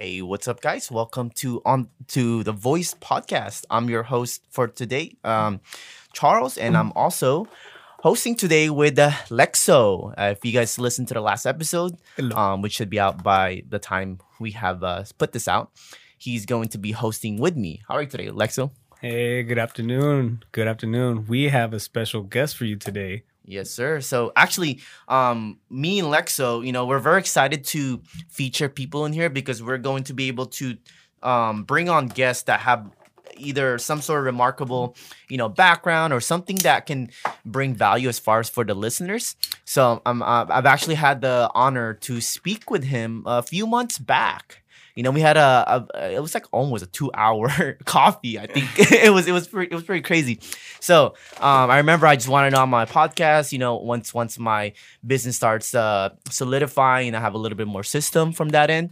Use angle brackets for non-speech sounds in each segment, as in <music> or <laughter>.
Hey, what's up, guys? Welcome to on to the Voice Podcast. I'm your host for today, um, Charles, and I'm also hosting today with uh, Lexo. Uh, if you guys listened to the last episode, um, which should be out by the time we have uh, put this out, he's going to be hosting with me. How are you today, Lexo? Hey, good afternoon. Good afternoon. We have a special guest for you today. Yes, sir. So actually, um, me and Lexo, you know, we're very excited to feature people in here because we're going to be able to um, bring on guests that have either some sort of remarkable, you know, background or something that can bring value as far as for the listeners. So um, uh, I've actually had the honor to speak with him a few months back you know, we had a, a, it was like almost a two hour <laughs> coffee. I think <laughs> it was it was pretty, it was pretty crazy. So um, I remember I just wanted on my podcast. You know, once once my business starts uh, solidifying I have a little bit more system from that end.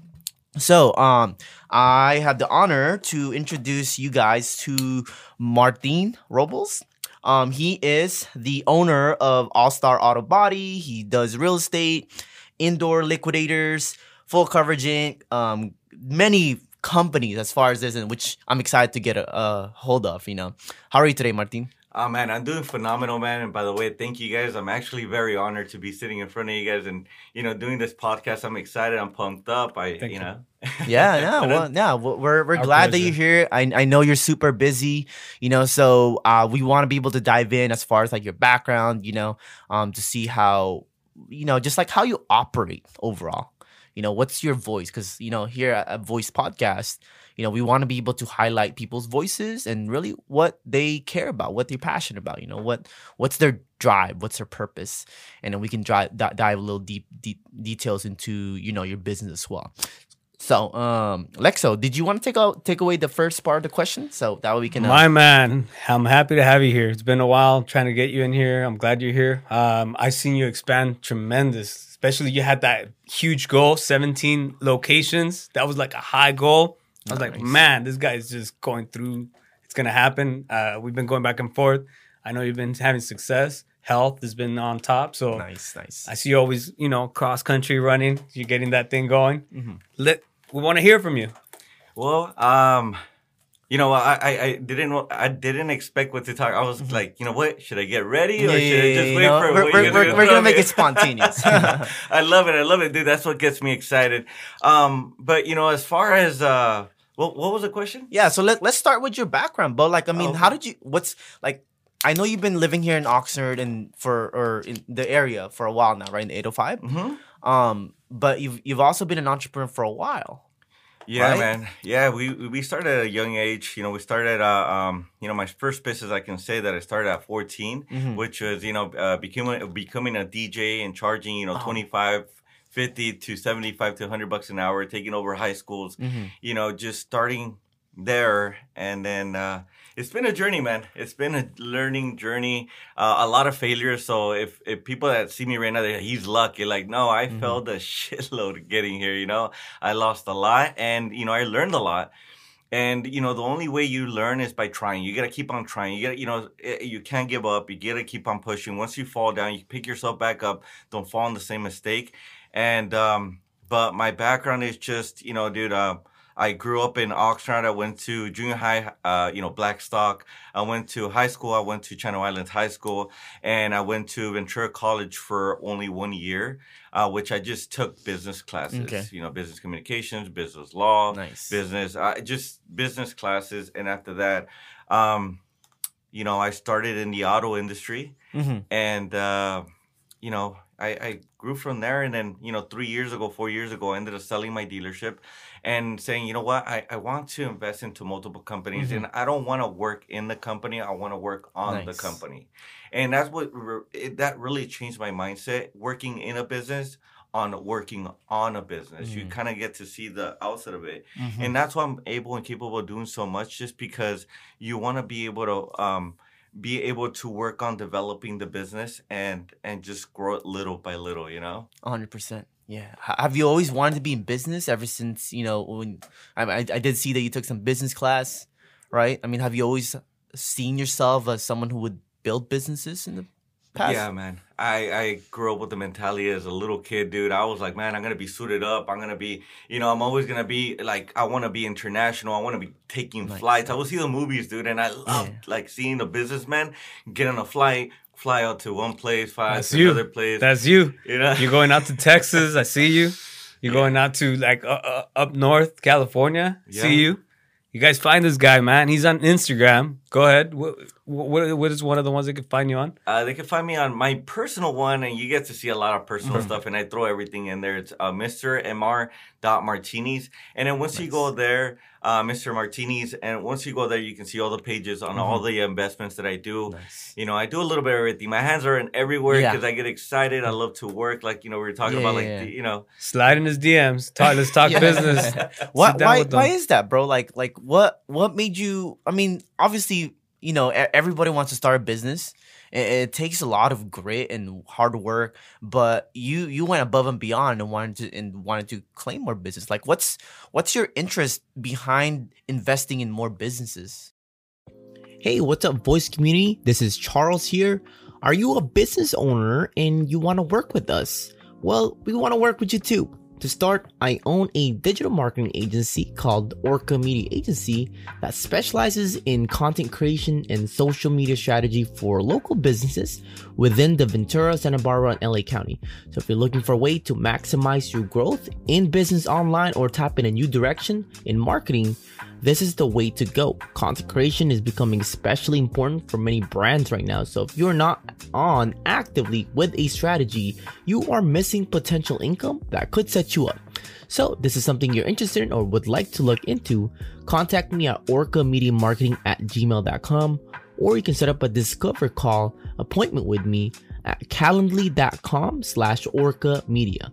So um, I have the honor to introduce you guys to Martin Robles. Um, he is the owner of All Star Auto Body. He does real estate, indoor liquidators, full coverage, um, many companies as far as this, and which I'm excited to get a, a hold of. You know, how are you today, Martin? Oh man, I'm doing phenomenal, man. And by the way, thank you guys. I'm actually very honored to be sitting in front of you guys and you know doing this podcast. I'm excited. I'm pumped up. I thank you know. <laughs> yeah, yeah, <laughs> well, yeah. We're we're glad pleasure. that you're here. I I know you're super busy, you know. So uh, we want to be able to dive in as far as like your background, you know, um, to see how you know just like how you operate overall you know what's your voice because you know here at, voice podcast you know we want to be able to highlight people's voices and really what they care about what they're passionate about you know what what's their drive what's their purpose and then we can drive d- dive a little deep, deep details into you know your business as well so, um, Lexo, did you want to take out take away the first part of the question so that way we can? Uh... My man, I'm happy to have you here. It's been a while trying to get you in here. I'm glad you're here. Um, I've seen you expand tremendous especially you had that huge goal, 17 locations. That was like a high goal. I was nice. like, man, this guy's just going through. It's gonna happen. Uh, we've been going back and forth. I know you've been having success. Health has been on top. So nice, nice. I see you always, you know, cross country running. You're getting that thing going. Mm-hmm. Let we want to hear from you. Well, um, you know, I, I, I didn't I didn't expect what to talk. I was mm-hmm. like, you know what? Should I get ready or yeah, should I just wait know, for? We're, we're, we're, we're gonna make it spontaneous. <laughs> I love it. I love it, dude. That's what gets me excited. Um, but you know, as far as uh, what what was the question? Yeah, so let let's start with your background, But Like, I mean, how did you? What's like? I know you've been living here in Oxnard and for or in the area for a while now, right? In the 805. Mm-hmm. Um, but you've you've also been an entrepreneur for a while. Yeah, right? man. Yeah, we we started at a young age. You know, we started. Uh, um, you know, my first business I can say that I started at 14, mm-hmm. which was you know uh, becoming becoming a DJ and charging you know oh. 25 50 to 75 to 100 bucks an hour taking over high schools mm-hmm. you know just starting there and then uh, it's been a journey, man. It's been a learning journey. Uh, a lot of failures. So if, if people that see me right now, they're, he's lucky. Like, no, I mm-hmm. felt a <laughs> shitload getting here. You know, I lost a lot, and you know, I learned a lot. And you know, the only way you learn is by trying. You gotta keep on trying. You gotta, you know, eh, you can't give up. You gotta keep on pushing. Once you fall down, you pick yourself back up. Don't fall in the same mistake. And um, but my background is just, you know, dude. Uh, I grew up in Oxnard. I went to junior high, uh, you know, Blackstock. I went to high school. I went to Channel Islands High School, and I went to Ventura College for only one year, uh, which I just took business classes. Okay. You know, business communications, business law, nice. business, uh, just business classes. And after that, um, you know, I started in the auto industry, mm-hmm. and uh, you know, I, I grew from there. And then, you know, three years ago, four years ago, I ended up selling my dealership and saying, you know what, I, I want to invest into multiple companies mm-hmm. and I don't want to work in the company. I want to work on nice. the company. And that's what it, that really changed my mindset working in a business on working on a business. Mm-hmm. You kind of get to see the outside of it. Mm-hmm. And that's why I'm able and capable of doing so much just because you want to be able to, um, be able to work on developing the business and and just grow it little by little you know 100% yeah. Have you always wanted to be in business ever since, you know, when I, I, I did see that you took some business class, right? I mean, have you always seen yourself as someone who would build businesses in the Yeah, man. I, I grew up with the mentality as a little kid, dude. I was like, man, I'm gonna be suited up. I'm gonna be, you know, I'm always gonna be like, I want to be international. I want to be taking Nice. flights. I would see the movies, dude, and I loved like seeing the businessman get on a flight, fly out to one place, fly That's to you. another place. That's you. <laughs> you know, You're going out to Texas. I see you. You're going out to like uh, uh, up north, California. Yeah. See you. You guys find this guy, man. He's on Instagram. Go ahead. What, what, what is one of the ones they can find you on? Uh, they can find me on my personal one, and you get to see a lot of personal stuff. And I throw everything in there. It's uh, Mr. Mr. Martinis, and then once you go there, uh, Mr. Martinis, and once you go there, you can see all the pages on all the investments that I do. Nice. You know, I do a little bit of everything. My hands are in everywhere Yeah. because I get excited. I love to work. Like you know, we were talking Yeah, about yeah, like yeah. the- you know, Slide in his DMs. Talk, let's talk <laughs> business. <laughs> Why, why, why is that, bro? Like, like what, what made you? I mean, obviously, you know, everybody wants to start a business. It takes a lot of grit and hard work, but you, you went above and beyond and wanted to, and wanted to claim more business. Like, what's, what's your interest behind investing in more businesses? Hey, what's up, voice community? This is Charles here. Are you a business owner and you want to work with us? Well, we want to work with you too. To start, I own a digital marketing agency called Orca Media Agency that specializes in content creation and social media strategy for local businesses within the Ventura, Santa Barbara, and LA County. So if you're looking for a way to maximize your growth in business online or tap in a new direction in marketing, this is the way to go. Content creation is becoming especially important for many brands right now. So if you're not on actively with a strategy, you are missing potential income that could set you up. So this is something you're interested in or would like to look into, contact me at orcamediamarketing at gmail.com or you can set up a discover call appointment with me at calendly.com slash orca media.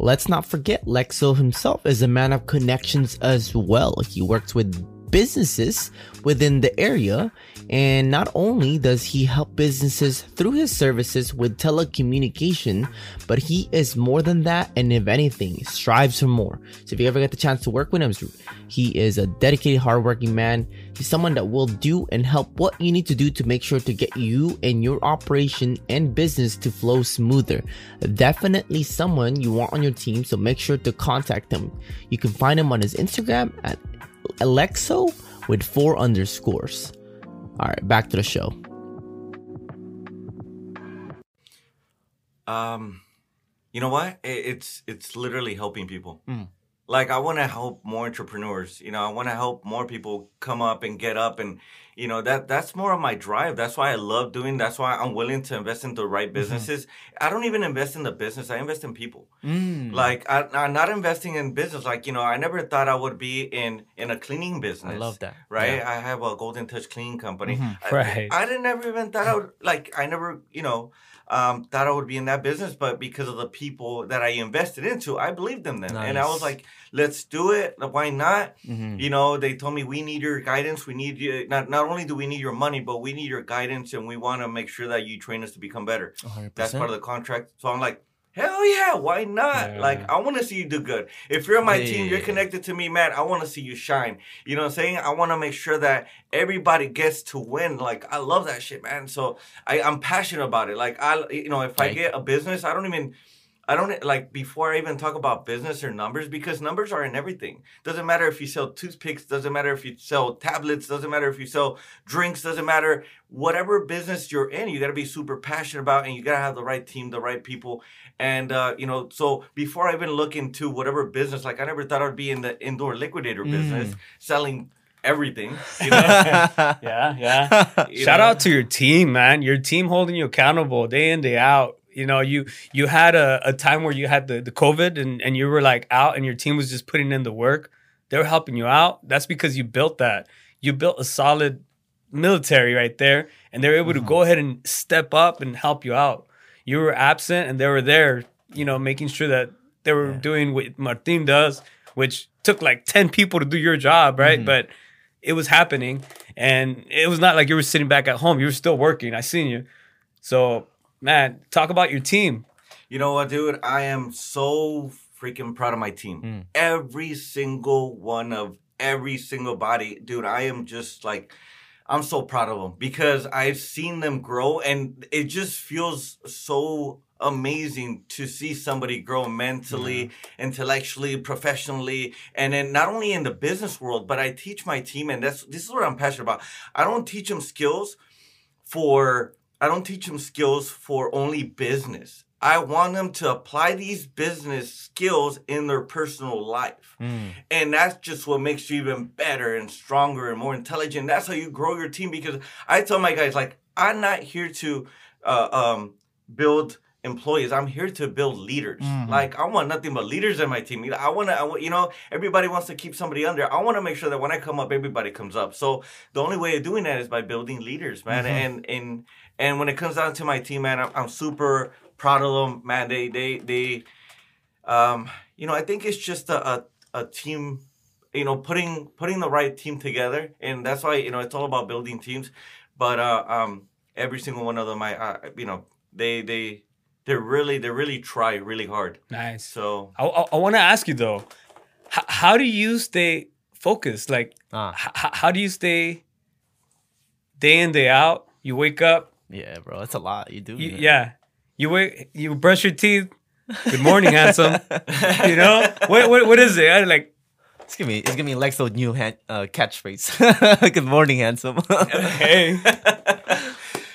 Let's not forget Lexo himself is a man of connections as well. He works with businesses within the area. And not only does he help businesses through his services with telecommunication but he is more than that and if anything strives for more. So if you ever get the chance to work with him he is a dedicated hardworking man. He's someone that will do and help what you need to do to make sure to get you and your operation and business to flow smoother. Definitely someone you want on your team so make sure to contact him. You can find him on his instagram at Lexo with four underscores. All right, back to the show. um, you know what? It, it's it's literally helping people. Mm. Like I want to help more entrepreneurs. You know, I want to help more people come up and get up, and you know that that's more of my drive. That's why I love doing. That's why I'm willing to invest in the right businesses. I don't even invest in the business. I invest in people. Mm. Like I, I'm not investing in business. Like you know, I never thought I would be in in a cleaning business. I love that. Right? Yeah. I have a Golden Touch cleaning company. Mhm. I- Right. I, didn't ever even thought I would like. I never, you know, um, thought I would be in that business, but because of the people that I invested into, I believed in them, and I was like, "Let's do it. Why not?" Mhm. You know, they told me we need your guidance. We need you. Not not only do we need your money, but we need your guidance, and we want to make sure that you train us to become better. 100%. That's part of the contract. So I'm like, hell yeah, why not? Yeah. Like, I want to see you do good. If you're on my team, you're connected to me, man. I want to see you shine. You know what I'm saying? I want to make sure that everybody gets to win. Like, I love that shit, man. So I, I'm passionate about it. Like, I, you know, if I get a business, I don't even. I don't like before I even talk about business or numbers because numbers are in everything. Doesn't matter if you sell toothpicks, doesn't matter if you sell tablets, doesn't matter if you sell drinks, doesn't matter whatever business you're in, you got to be super passionate about and you got to have the right team, the right people. And uh, you know, so before I even look into whatever business, like I never thought I'd be in the indoor liquidator business selling everything, you know. <laughs> Yeah, yeah. <laughs> You Shout know? out to your team, man. Your team holding you accountable day in, day out. You know, you you had a, a time where you had the, the COVID and, and you were like out and your team was just putting in the work. They were helping you out. That's because you built that. You built a solid military right there, and they were able to mm-hmm. go ahead and step up and help you out. You were absent and they were there, you know, making sure that they were doing what Martin does, which took like 10 people to do your job, right? Mm-hmm. But it was happening and it was not like you were sitting back at home. You were still working. I seen you. So, man, talk about your team. You know what, dude? I am so freaking proud of my team. Mm. Every single one of every single body, dude. I am just like, I'm so proud of them because I've seen them grow and it just feels so amazing to see somebody grow mentally, intellectually, professionally, and then not only in the business world, but I teach my team, and that's this is what I'm passionate about. I don't teach them skills for I don't teach them skills for only business. I want them to apply these business skills in their personal life. Mm. And that's just what makes you even better and stronger and more intelligent. That's how you grow your team because I tell my guys, like, I'm not here to uh, um, build employees. I'm here to build leaders. Mhm. Like, I want nothing but leaders in my team. I want to, you know, everybody wants to keep somebody under. I want to make sure that when I come up, everybody comes up. So the only way of doing that is by building leaders, man. Mhm. And, and, and when it comes down to my team, man, I'm, I'm super proud of them, man. They, they, they, um, you know, I think it's just a, a, a team, you know, putting putting the right team together, and that's why you know it's all about building teams. But uh, um, every single one of them, I, I you know, they they they really they really try really hard. Nice. So I, I, I want to ask you though, h- how do you stay focused? Like, Ah, h- h- how do you stay day in day out? You wake up, yeah, bro, that's a lot. You do. you, yeah, you wake, you brush your teeth. Good morning, handsome. You know what? What, what is it? I like. It's gonna be it's gonna be Lexo's new hand, uh, catchphrase. <laughs> Good morning, handsome. <laughs> Hey,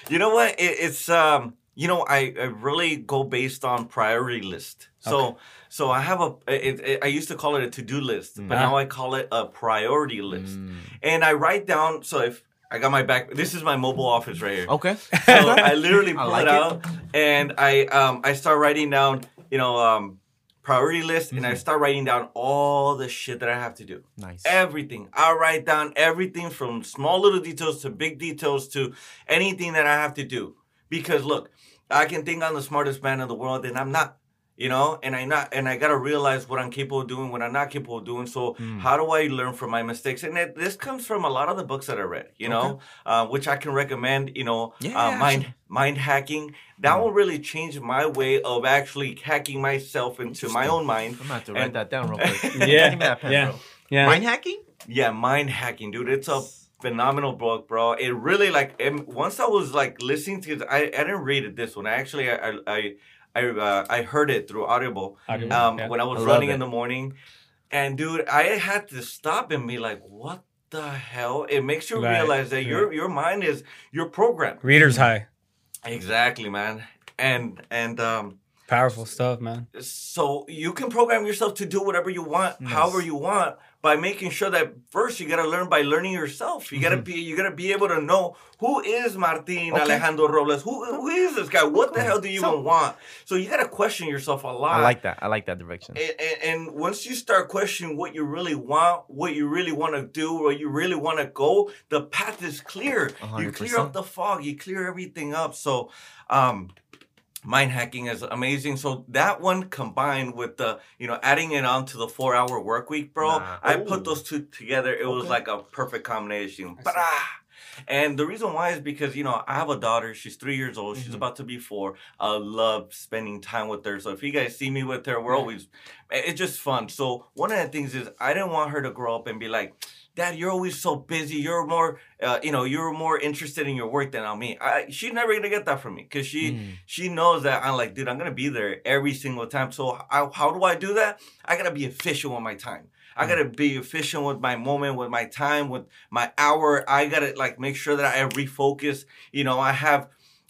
you know what? It, it's um, you know, I, I really go based on priority list. So so I have a it, it, I used to call it a to do list, but Ah. now I call it a priority list, Mm. and I write down. So if I got my back, this is my mobile office right here. Okay. So I literally <laughs> I pull like it it. out and I um I start writing down, you know, um priority list and Mm-hmm. I start writing down all the shit that I have to do. Nice. Everything. I write down everything from small little details to big details to anything that I have to do. Because look, I can think I'm the smartest man in the world and I'm not. You know, and I not and I gotta realize what I'm capable of doing, what I'm not capable of doing. So Mm. how do I learn from my mistakes? And it, this comes from a lot of the books that I read, you know, uh, which I can recommend. You know, Yeah, uh, mind actually. mind hacking. That will really change my way of actually hacking myself into my own mind. I'm gonna have to write And- that down real quick. Yeah, <laughs> Give me that pen, yeah. bro. yeah. Mind hacking? Yeah, mind hacking, dude. It's a phenomenal book, bro. It really like and once I was like listening to it, I, I didn't read it this one. I actually I I I I, uh, I heard it through Audible Audible, um, yeah. when I was I running it. in the morning, and dude, I had to stop and be like, what the hell? It makes you Right, realize that your your mind is your program. Reader's high. Exactly, man. And and um Powerful stuff, man. so you can program yourself to do whatever you want Nice. however you want by making sure that first you gotta learn by learning yourself you gotta be you gotta be able to know who is martin Okay. alejandro robles who, who is this guy what the hell do you So- even want so you gotta question yourself a lot I like that. I like that direction. and, and, and once you start questioning what you really want, what you really want to do, where you really want to go, the path is clear. You clear up the fog, you clear everything up. So, um, mind hacking is amazing. So that one combined with the, you know, adding it on to the four hour work week, bro. Nah. I Ooh. put those two together. It was like a perfect combination. I see. Ba-da! And the reason why is because, you know, I have a daughter. She's three years old. She's Mhm. about to be four. I love spending time with her. So if you guys see me with her, we're Yeah. always, it's just fun. So one of the things is I didn't want her to grow up and be like, Dad, you're always so busy. You're more, uh, you know, you're more interested in your work than on me. I, she's never gonna get that from me because she, Mm. she knows that I'm like, dude, I'm gonna be there every single time. So I, how do I do that? I gotta be efficient with my time. I gotta be efficient with my moment, with my time, with my hour. I gotta like make sure that I refocus. You know, I have,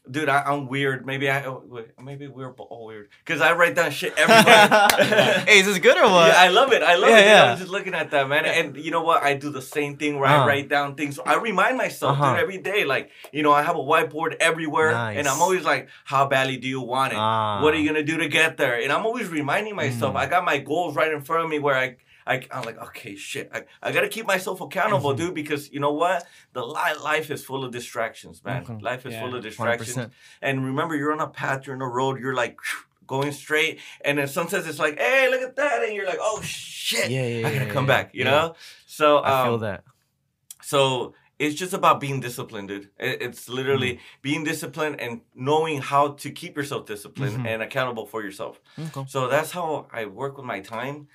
dude, I, I'm weird. Maybe I, oh, maybe we're all weird because I write down shit every day. <laughs> hey, is this good or what? Yeah, I love it. I love Yeah, it. yeah. was just looking at that, man. And you know what? I do the same thing where Uh-huh. I write down things. I remind myself, Uh-huh. dude, every day. Like, you know, I have a whiteboard everywhere, and I'm always like, "How badly do you want it? Ah. What are you gonna do to get there?" And I'm always reminding myself. Mm. I got my goals right in front of me, where I. I, I'm like, okay, shit. I, I gotta keep myself accountable, Mm-hmm. dude, because you know what? The li- life is full of distractions, man. Mhm. Life is Yeah. full of distractions. 100%. And remember, you're on a path, you're on a road, you're like <sniffs> going straight, and then sometimes it's like, hey, look at that, and you're like, oh shit, Yeah, yeah, I gotta yeah, come back, you know. So I feel um, that. so it's just about being disciplined, dude. It- It's literally being disciplined and knowing how to keep yourself disciplined Mhm. and accountable for yourself. Okay. So that's how I work with my time.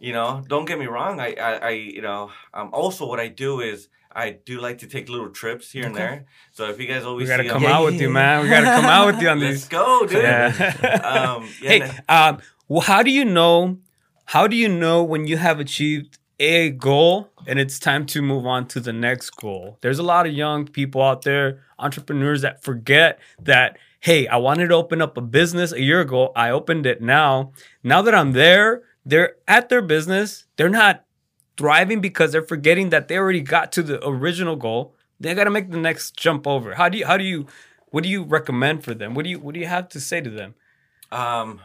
You know, don't get me wrong. I, I, I you know, um, also what I do is I do like to take little trips here and there. So if you guys always We gotta see come out with you, <laughs> man. We gotta come out with you on Let's these. go, dude. Yeah. um, <laughs> yeah, hey, no- um, well, how do you know? How do you know when you have achieved a goal and it's time to move on to the next goal? There's a lot of young people out there, entrepreneurs that forget that. Hey, I wanted to open up a business a year ago. I opened it now. Now that I'm there, they're at their business. They're not thriving because they're forgetting that they already got to the original goal. They got to make the next jump over. How do you? How do you? What do you recommend for them? What do you? What do you have to say to them? um,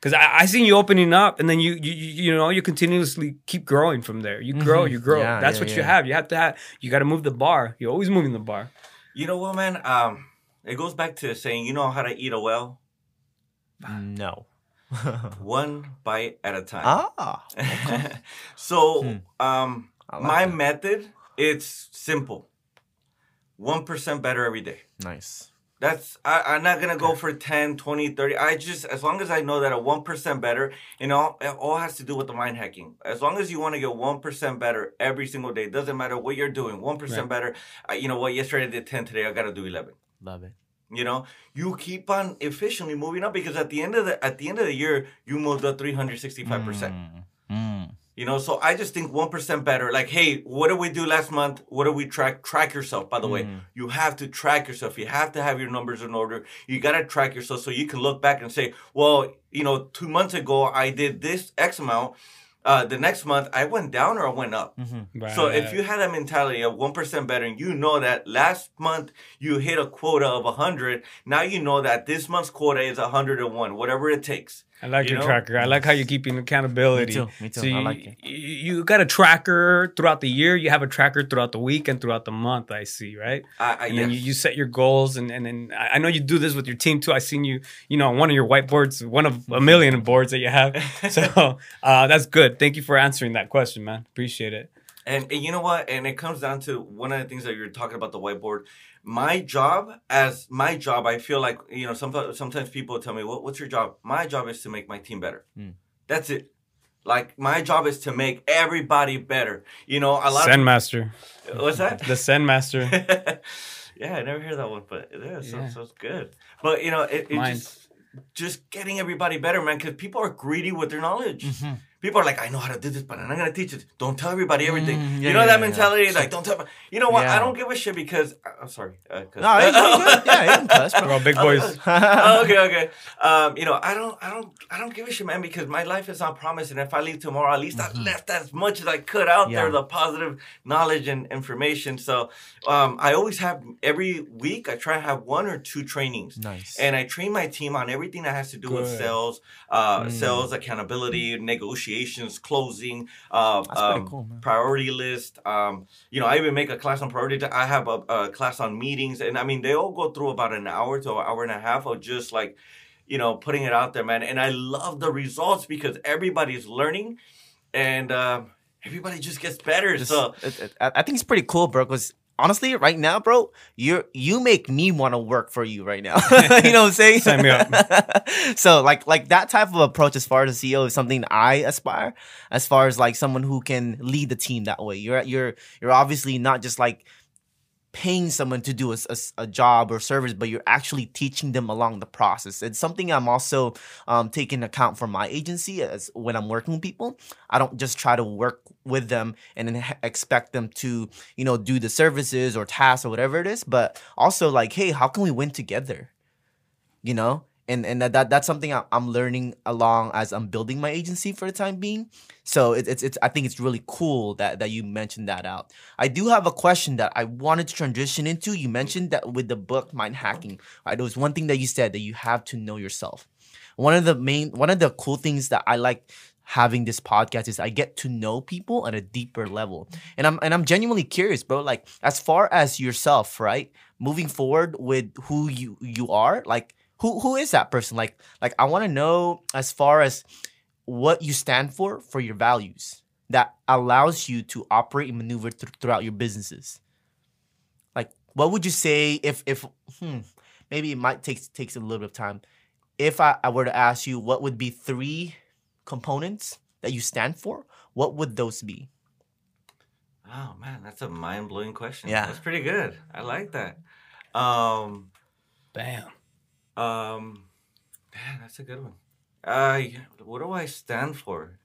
Because I, I seen you opening up, and then you, you you you know you continuously keep growing from there. You grow, Mhm. you grow. Yeah, That's yeah, what you have. You have to have. You got to move the bar. You're always moving the bar. you know what, man? Um, it goes back to saying, you know how to eat a well, No. <laughs> one bite at a time. ah. <laughs> so, Hmm. um, like my that. method it's simple. One percent better every day. Nice. That's I, I'm not gonna go for 10, 20, 30. I just as long as I know that a one percent better, you know, it all has to do with the mind hacking. As long as you want to get one percent better every single day, doesn't matter what you're doing. One percent Right. better. Uh, you know what? Yesterday I did ten. Today I gotta do eleven. Love it. You know, you keep on efficiently moving up because at the end of the at the end of the year, you moved up three hundred sixty five percent. Mm. Mm. You know, so I just think one percent better. Like, hey, what did we do last month? What did we track? Track yourself. By the way, Mm. you have to track yourself. You have to have your numbers in order. You gotta track yourself so you can look back and say, well, you know, two months ago I did this X amount. Uh, the next month I went down or I went up. Mhm. So if you had a mentality of one percent better, and you know that last month you hit a quota of hundred, now you know that this month's quota is hundred and one, whatever it takes. I like you your know? tracker. I like how you're keeping accountability. Me too, me too. So I you, like it. You, you got a tracker throughout the year. You have a tracker throughout the week and throughout the month. I see, right? I, I, And then you, yes. you set your goals, and and then I I know you do this with your team too. I seen you, you know, on one of your whiteboards, one of a million boards that you have. <laughs> So uh, that's good. Thank you for answering that question, man. Appreciate it. And, and you know what? And it comes down to one of the things that you're talking about the whiteboard. My job, as my job, I feel like you know. Sometimes sometimes people tell me, "What what's your job?" My job is to make my team better. Mm. That's it. Like my job is to make everybody better. You know, a lot. Zen master, what's that? the Zen master. <laughs> yeah, I never heard that one, but yeah, so, Yeah. so it's good. But you know, it, it just just getting everybody better, man. Because people are greedy with their knowledge. Mhm. People are like, I know how to do this, but I'm not gonna teach it. Don't tell everybody everything. Mm, you know yeah, that yeah, mentality, yeah. like don't tell. You know what? I don't give a shit because I'm sorry. Uh, 'cause- No, you- you good. yeah, you can <laughs> cuss, We're all big boys. Oh, <laughs> okay, okay. Um, you know, I don't, I don't, I don't give a shit, man, because my life is not promised, and if I leave tomorrow, at least I left as much as I could out there, Mm-hmm. The positive knowledge and information. So, um, I always have every week. I try to have one or two trainings. Nice. And I train my team on everything that has to do with sales, uh, Mm. sales accountability, negotiations, closing, uh, um, cool, priority list. Um, you know, I even make a class on priority. I have a, a class on meetings, and I mean, they all go through about an hour to an hour and a half of just like, you know, putting it out there, man. And I love the results because everybody's learning, and um, everybody just gets better. Just- so it- it- I I think it's pretty cool, bro. Because honestly, right now, bro, you you make me want to work for you right now. <laughs> you <laughs> know what I'm saying? Sign me up. <laughs> so like like that type of approach, as far as a CEO, is something I aspire. As far as like someone who can lead the team that way, you're you're you're obviously not just like paying someone to do a, a, a job or service, but you're actually teaching them along the process. It's something I'm also um, taking account for my agency as when I'm working with people. I don't just try to work with them and then expect them to, you know, do the services or tasks or whatever it is, but also like, hey, how can we win together? You know, and and that, that that's something I'm learning along as I'm building my agency for the time being. So it, it's it's I think it's really cool that that you mentioned that out. I do have a question that I wanted to transition into. You mentioned that with the book Mind Hacking, right? There was one thing that you said that you have to know yourself. One of the main one of the cool things that I like having this podcast is I get to know people at a deeper level. And I'm and I'm genuinely curious, bro. Like as far as yourself, right? Moving forward with who you you are, like who who is that person? Like like I want to know as far as what you stand for for your values that allows you to operate and maneuver thr- throughout your businesses. Like what would you say if if hmm, maybe it might take takes a little bit of time. If I, I were to ask you what would be three components that you stand for, what would those be? Oh man, that's a mind blowing question. Yeah. that's pretty good. I like that. Um, Bam. Um, man, that's a good one. Uh, what do I stand for?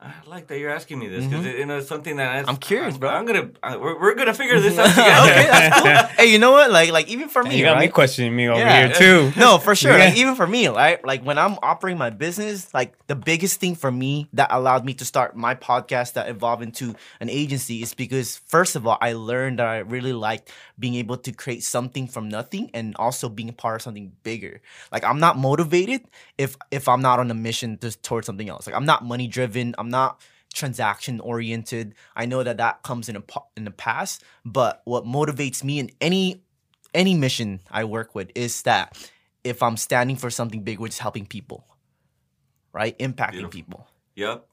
I like that you're asking me this because you know it's something that I, Mm-hmm. I'm curious, I'm, bro. I'm gonna uh, we're, we're gonna figure this <laughs> out together. okay, that's cool. hey, you know what? Like, like even for me, You got me questioning me over Yeah. here too. <laughs> no, for sure. Yeah. Like even for me, right? Like when I'm operating my business, like the biggest thing for me that allowed me to start my podcast that evolved into an agency is because first of all, I learned that I really liked being able to create something from nothing and also being a part of something bigger. Like I'm not motivated if if I'm not on a mission to, towards something else. Like I'm not money driven. I'm not transaction oriented. I know that that comes in a in the past, but what motivates me in any any mission I work with is that if I'm standing for something big, which is helping people, right, impacting Beautiful. people. Yep.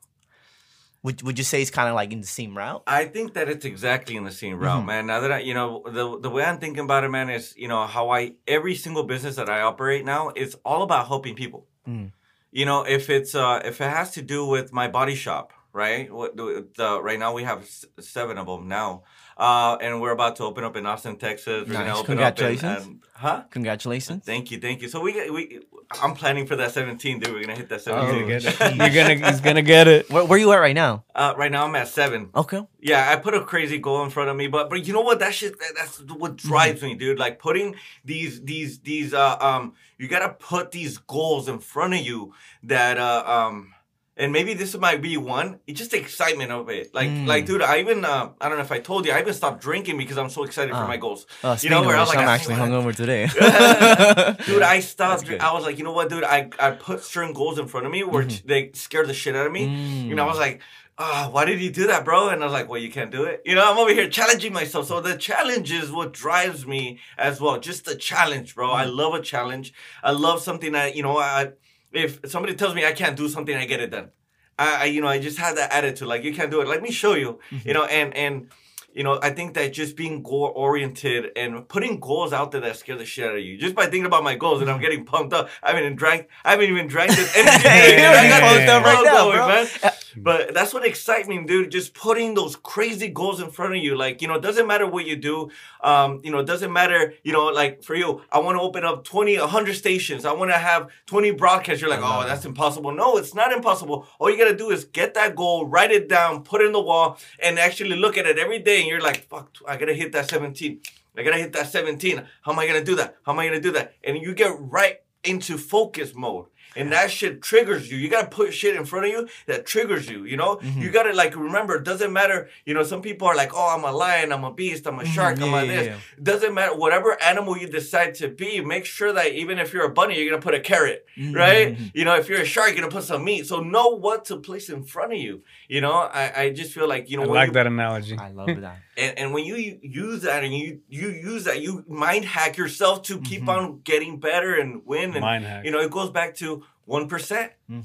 Would would you say it's kind of like in the same route? I think that it's exactly in the same route, Mhm. man. Now that I, you know, the the way I'm thinking about it, man, is you know how I every single business that I operate now is all about helping people. Mm. You know, if it's uh if it has to do with my body shop, right? What the, right now we have seven of them now, uh, and we're about to open up in Austin, Texas. We're Nice. Congratulations. up in, um, huh? Congratulations. Thank you, thank you. So we we. I'm planning for that 17, dude. We're gonna hit that You're Oh, 17. gonna. <laughs> You're gonna, he's gonna get it. Where, where you at right now? uh, right now I'm at seven. Okay. Yeah, I put a crazy goal in front of me, but but you know what? That shit that, that's what drives me, dude. Like putting these these these uh um you gotta put these goals in front of you that uh um and maybe this might be one. It's just the excitement of it. Like Mm. like dude, I even uh, I don't know if I told you, I even stopped drinking because I'm so excited Ah. for my goals. Uh, You know, where I was like, I'm actually hungover today. <laughs> Dude, I stopped. I was like, you know what, dude? I, I put certain goals in front of me where Mm-hmm. they scared the shit out of me. Mm. You know, I was like, ah, why did you do that, bro? And I was like, well, you can't do it. You know, I'm over here challenging myself. So the challenge is what drives me as well. Just the challenge, bro. Mm. I love a challenge. I love something that, you know, I if somebody tells me I can't do something, I get it done. I, I you know, I just have that attitude. Like, you can't do it. Let me show you. Mm-hmm. You know, and and you know, I think that just being goal oriented and putting goals out there that scare the shit out of you. Just by thinking about my goals and I'm getting pumped up. I haven't even drank. I haven't even drank this <laughs> energy. You're I got pumped up right now, bro. man. But that's what excites me, dude. Just putting those crazy goals in front of you. Like, you know, it doesn't matter what you do. Um, you know, it doesn't matter, you know, like for you, I want to open up 20, 100 stations. I want to have 20 broadcasts. You're like, oh, that's impossible. No, it's not impossible. All you got to do is get that goal, write it down, put it in the wall, and actually look at it every day. And you're like, fuck, I got to hit that 17. I got to hit that 17. How am I going to do that? How am I going to do that? And you get right into focus mode. And that shit triggers you. You gotta put shit in front of you that triggers you. You know, Mm-hmm. you gotta like remember. It doesn't matter. You know, some people are like, "Oh, I'm a lion. I'm a beast. I'm a shark. I'm Mm-hmm. yeah, a yeah, this." yeah. It doesn't matter. Whatever animal you decide to be, make sure that even if you're a bunny, you're gonna put a carrot, Mm-hmm. right? You know, if you're a shark, you're gonna put some meat. So know what to place in front of you. You know, I, I just feel like you know I like you, that analogy. I love that. And, and when you use that and you you use that, you mind hack yourself to keep on getting better and win. And Mind hack. you know, it goes back to one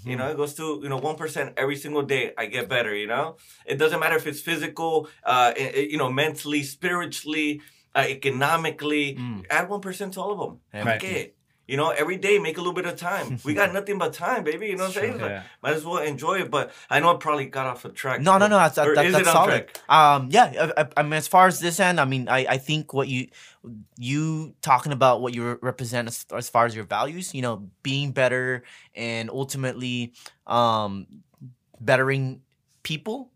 You know, it goes to you know one percent every single day. I get better. You know, it doesn't matter if it's physical, uh, i- i- you know, mentally, spiritually, uh, economically. Mm. Add one percent to all of them. Right. It. You know, every day make a little bit of time. <laughs> we got nothing but time, baby. You know what I'm saying? Like, Yeah. might as well enjoy it. But I know I probably got off the track. No, no, no. That's, that, that's solid. Um, yeah. I, I, I mean, as far as this end, I mean, I, I think what you you talking about what you represent as, as far as your values, you know, being better and ultimately um, bettering people,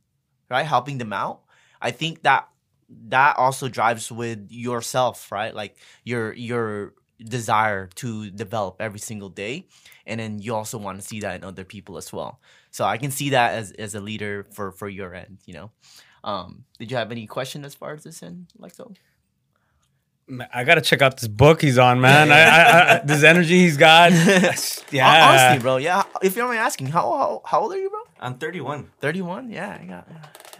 right? Helping them out. I think that that also drives with yourself, right? Like your your desire to develop every single day and then you also want to see that in other people as well so i can see that as as a leader for for your end you know um did you have any question as far as this end like so I gotta check out this book he's on, man. I, I, I, this energy he's got. <laughs> yeah. honestly bro yeah if you don't mind asking how, how how old are you bro I'm 31. 31 yeah i got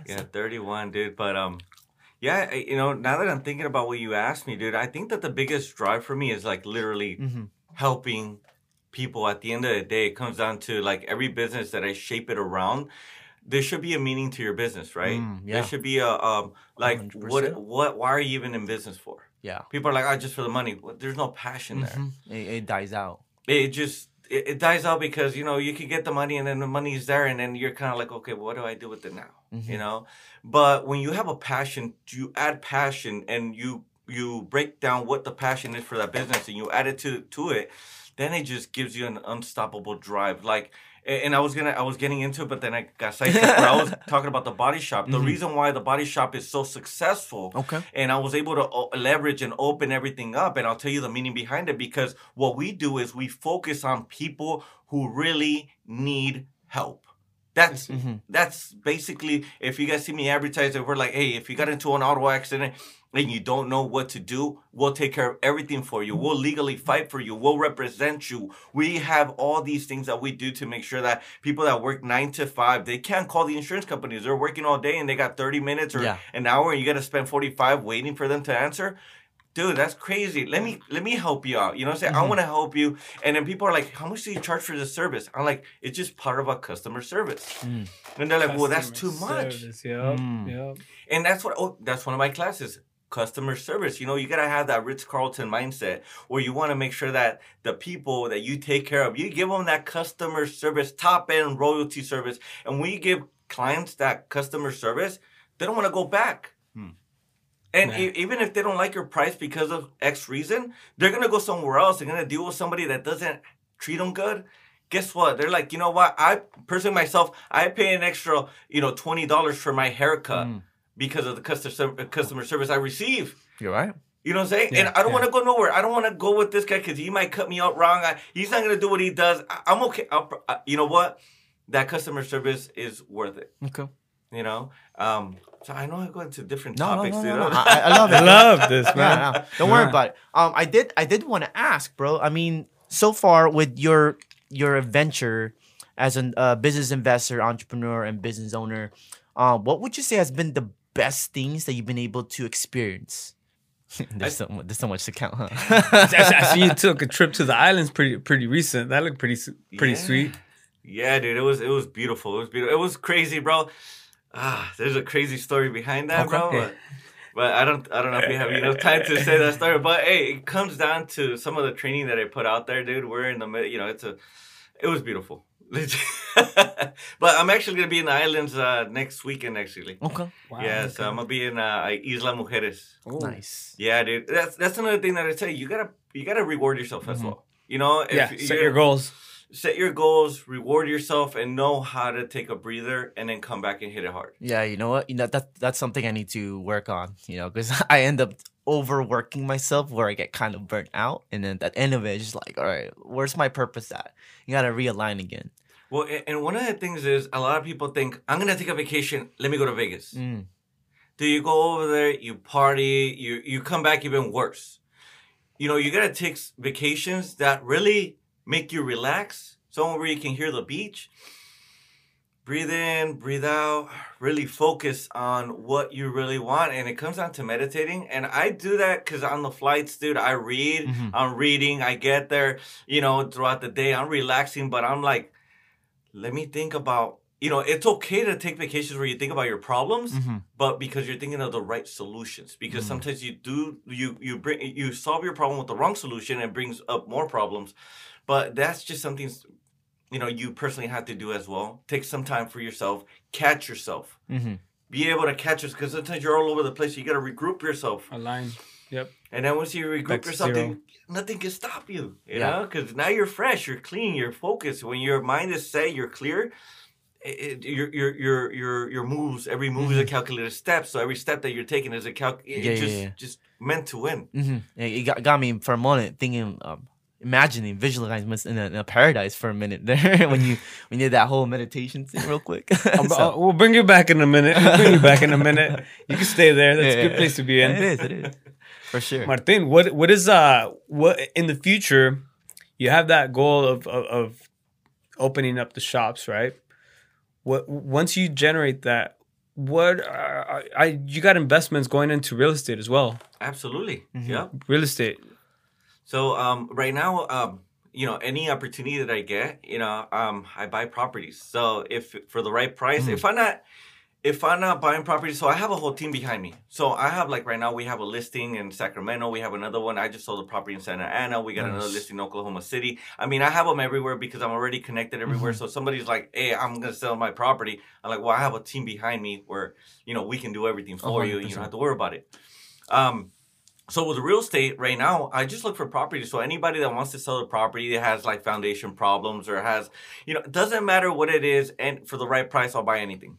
Yeah, 31, dude. But um, yeah, you know, now that I'm thinking about what you asked me, dude, I think that the biggest drive for me is like literally Mhm. helping people. At the end of the day, it comes down to like every business that I shape it around. There should be a meaning to your business, right? Mm, yeah. There should be a um, like 100%. what what? Why are you even in business for? yeah People are like, oh, just for the money. Well, there's no passion there. Mhm. it, it dies out It just it, it dies out because you know you can get the money and then the money's there and then you're kind of like okay what do i do with it now Mm-hmm. you know but when you have a passion you add passion and you you break down what the passion is for that business and you add it to to it then it just gives you an unstoppable drive like and I was gonna, I was getting into it, but then I got sidetracked. I was <laughs> talking about the body shop. The reason why the body shop is so successful, Mm-hmm. Okay. and I was able to o- leverage and open everything up. And I'll tell you the meaning behind it because what we do is we focus on people who really need help. That's Mm-hmm. that's basically if you guys see me advertise it, we're like, hey, if you got into an auto accident and you don't know what to do, we'll take care of everything for you. We'll legally fight for you. We'll represent you. We have all these things that we do to make sure that people that work nine to five, they can't call the insurance companies. They're working all day and they got 30 minutes or Yeah. an hour and you got to spend 45 waiting for them to answer. Dude, that's crazy. Let me let me help you out. You know what I'm saying? I want to help you. And then people are like, How much do you charge for this service? I'm like, it's just part of a customer service. And they're like, Well, that's too much. service, Yep. Mm. Yep. And that's what oh, that's one of my classes. Customer service. You know, you gotta have that Ritz Carlton mindset where you want to make sure that the people that you take care of, you give them that customer service, top end royalty service. And when you give clients that customer service, they don't want to go back. And Yeah. e- even if they don't like your price because of X reason, they're gonna go somewhere else. They're gonna deal with somebody that doesn't treat them good. Guess what? They're like, you know what? I personally myself, I pay an extra, you know, twenty dollars for my haircut because of the customer customer service I receive. You're right. You know what I'm saying? Yeah, and I don't yeah. want to go nowhere. I don't want to go with this guy because he might cut me out wrong. I, he's not gonna do what he does. I, I'm okay. Uh, you know what? That customer service is worth it. Okay. You know. Um, so I know I go into different No, no, topics. no, dude. no, no. <laughs> I, I love it. I love this, Yeah, man. no, don't worry about it. Um, I did, I did want to ask, bro. I mean, so far with your your venture as a uh, business investor, entrepreneur, and business owner, uh, what would you say has been the best things that you've been able to experience? <laughs> there's so much, there's so much to count, huh? I, I see you <laughs> took a trip to the islands pretty pretty recent. That looked pretty pretty Yeah. sweet. Yeah, dude, it was it was beautiful. It was beautiful. It was crazy, bro. Ah, there's a crazy story behind that, bro. Okay. But, but I don't I don't know if we have enough time to say that <laughs> story. But hey, it comes down to some of the training that I put out there, dude. We're in the mid, you know, it's a it was beautiful. <laughs> but I'm actually gonna be in the islands uh, next weekend, actually. okay, Wow, yeah, so I'm gonna be in uh, Isla Mujeres. Ooh. nice. Yeah, dude. That's that's another thing that I say. you. You gotta you gotta reward yourself as Mhm. well. You know, if Yeah, set your goals. Set your goals, reward yourself, and know how to take a breather and then come back and hit it hard. Yeah, you know what? You know that that's something I need to work on. You know, because <laughs> I end up overworking myself where I get kind of burnt out, and then at the end of it, it's just like, all right, where's my purpose at? You gotta realign again. Well, and one of the things is a lot of people think I'm gonna take a vacation. Let me go to Vegas. Mm. Do you go over there? You party. You you come back even worse. You know, you gotta take vacations that really make you relax. Somewhere where you can hear the beach. Breathe in, breathe out. Really focus on what you really want, and it comes down to meditating. And I do that because on the flights, dude, I read. Mhm. I'm reading. I get there, you know, throughout the day. I'm relaxing, but I'm like, let me think about. You know, it's okay to take vacations where you think about your problems Mhm. but because you're thinking of the right solutions because Mm. sometimes you do you you bring you solve your problem with the wrong solution and brings up more problems but that's just something you know you personally have to do as well take some time for yourself catch yourself Mhm. be able to catch us because sometimes you're all over the place you got to regroup yourself Align. Yep. and then once you regroup yourself then nothing can stop you you Yeah. know because now you're fresh you're clean you're focused when your mind is set you're clear it, it, your your your your your moves every move is a calculated step so every step that you're taking is a calc Mm-hmm. Yeah, it yeah, just yeah. just meant to win Mm-hmm. Yeah, it got, got me for a moment thinking, um, imagining, visualizing myself in a, in a paradise for a minute <laughs> there when you when you did that whole meditation thing real quick. <laughs> So- uh, we'll bring you back in a minute. We'll bring you back in a <laughs> minute. You can stay there. That's a Yeah, good place to be in. It is. It is for sure. Martin, what what is uh what in the future? You have that goal of of, of opening up the shops, right? What once you generate that, what are, I you got investments going into real estate as well. absolutely Mhm. yeah Real estate. So um right now um you know any opportunity that i get you know um i buy properties so if for the right price Mhm. if i'm not if I'm not buying properties, so I have a whole team behind me. So I have like right now we have a listing in Sacramento. We have another one. I just sold a property in Santa Ana. We got another listing in Oklahoma City. I mean, I have them everywhere because I'm already connected everywhere. Mm-hmm. So somebody's like, "Hey, I'm gonna sell my property." I'm like, "Well, I have a team behind me where you know we can do everything for you, and you don't have to worry about it." Um, so with real estate right now, I just look for property. So anybody that wants to sell a property that has like foundation problems or has, you know, it doesn't matter what it is, and for the right price, I'll buy anything.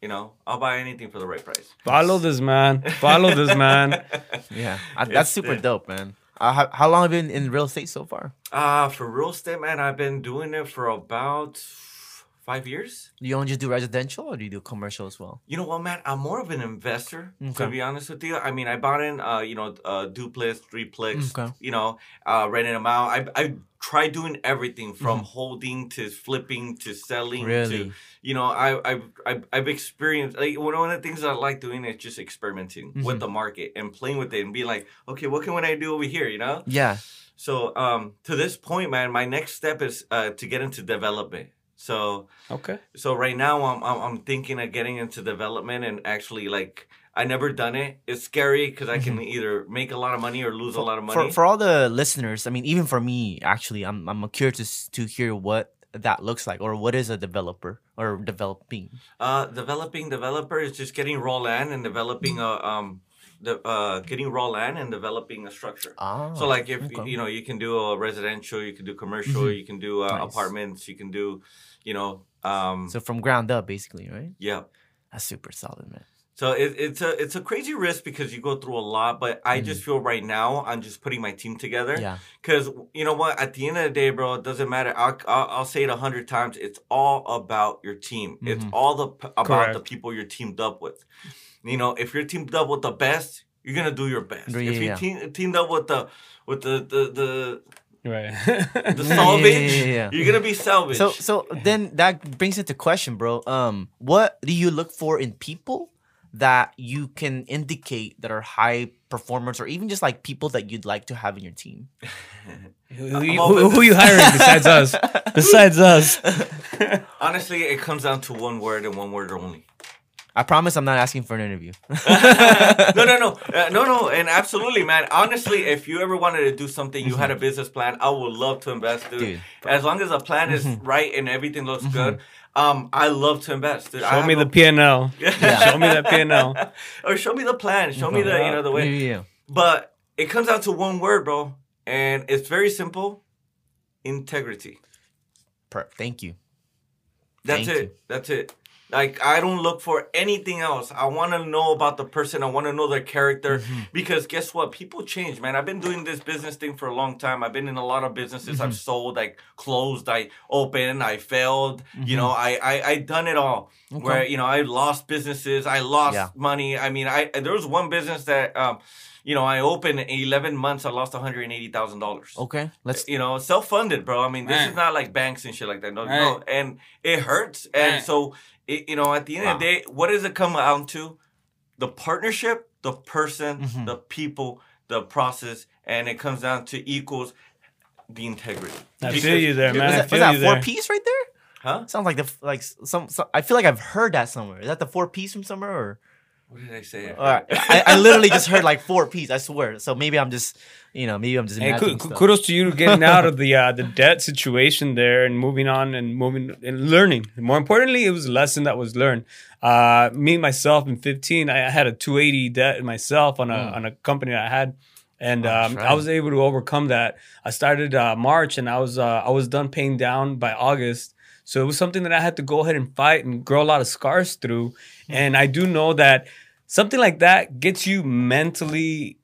You know, I'll buy anything for the right price. Follow this man. Follow this man. <laughs> Yeah, I, that's super dope, man. Uh, how, how long have you been in real estate so far? Uh, for real estate, man, I've been doing it for about five years. Do you only just do residential or do you do commercial as well? You know what, man? I'm more of an investor, Okay. to be honest with you. I mean, I bought in, uh, you know, uh, duplex, threeplex, Okay. you know, uh, renting them out. I I tried doing everything from Mm-hmm. holding to flipping to selling Really? to, you know, I I've I've, I've experienced like one of the things I like doing is just experimenting Mm-hmm. with the market and playing with it and being like, okay, what can I do over here? You know. Yeah. So um, to this point, man, my next step is uh, to get into development. So Okay. so right now I'm, I'm I'm thinking of getting into development and actually like I never done it. It's scary because I can either make a lot of money or lose a lot of money. Mm-hmm. For, for all the listeners, I mean, even for me, actually, I'm I'm curious to, to hear what that looks like or what is a developer or developing. uh, developing developer is just getting raw land and developing a um the uh getting raw land and developing a structure. Ah, So like if okay. you know you can do a residential, you can do commercial, Mhm. you can do uh, Nice. apartments, you can do you know um So from ground up, basically, right? yeah. That's super solid, man. So it, it's a it's a crazy risk because you go through a lot, but I just feel right now I'm just putting my team together. Yeah. Because you know what, at the end of the day, bro, it doesn't matter. I'll I'll, I'll say it a hundred times. It's all about your team. It's Mhm. all the p- about the people you're teamed up with. You know, if you're teamed up with the best, you're gonna do your best. Yeah, if you're yeah. team, teamed up with the with the the the, Right. the <laughs> salvage, yeah, yeah, yeah. you're gonna be salvage. So so then that brings into question, bro. Um, what do you look for in people that you can indicate that are high performers, or even just like people that you'd like to have in your team? who, who, you- who, who you hiring besides us? <laughs> Besides us. <laughs> honestly, it comes down to one word and one word only. I promise I'm not asking for an interview. <laughs> no, no, no, uh, no, no, and absolutely, man. Honestly, if you ever wanted to do something, you had a business plan, I would love to invest, dude. Dude. As long as the plan is right and everything looks good, um, I love to invest, dude. Show me a- the P&L. <laughs> Show me that P&L. <laughs> or show me the plan, show me the you know the yeah, way. yeah, yeah. But it comes down to one word, bro, and it's very simple: integrity. Per- Thank you. That's Thank it. you. That's it. Like I don't look for anything else. I want to know about the person. I want to know their character Mm-hmm. because guess what? People change, man. I've been doing this business thing for a long time. I've been in a lot of businesses. Mm-hmm. I've sold, I closed, I opened, I failed. Mm-hmm. You know, I I I done it all. Where you know I lost businesses, I lost Yeah. money. I mean, I there was one business that um, you know, I opened in 11 months. I lost 180 thousand dollars Okay, let's. you know, self funded, bro. I mean, this Right. is not like banks and shit like that. No, Right. no, and it hurts. And Right. so, it, you know, at the end of the day, what does it come down to? The partnership, the person, Mhm. the people, the process, and it comes down to equals the integrity. I Because- feel you there, man. was I that, was that you four there. piece right there? Huh? Sounds like the like some, some. I feel like I've heard that somewhere. Is that the four piece from somewhere or? What did I say? All right. <laughs> I, I literally just heard like four piece. I swear. So maybe I'm just, you know, maybe I'm just Hey, imagining stuff. kudos to you <laughs> getting out of the uh, the debt situation there and moving on and moving and learning. More importantly, it was a lesson that was learned. Uh, me myself in 15, I had a 280 debt myself on a Mm. on a company that I had, and Oh, um, right. I was able to overcome that. I started uh, March and I was uh, I was done paying down by August. So it was something that I had to go ahead and fight and grow a lot of scars through. Hmm. And I do know that something like that gets you mentally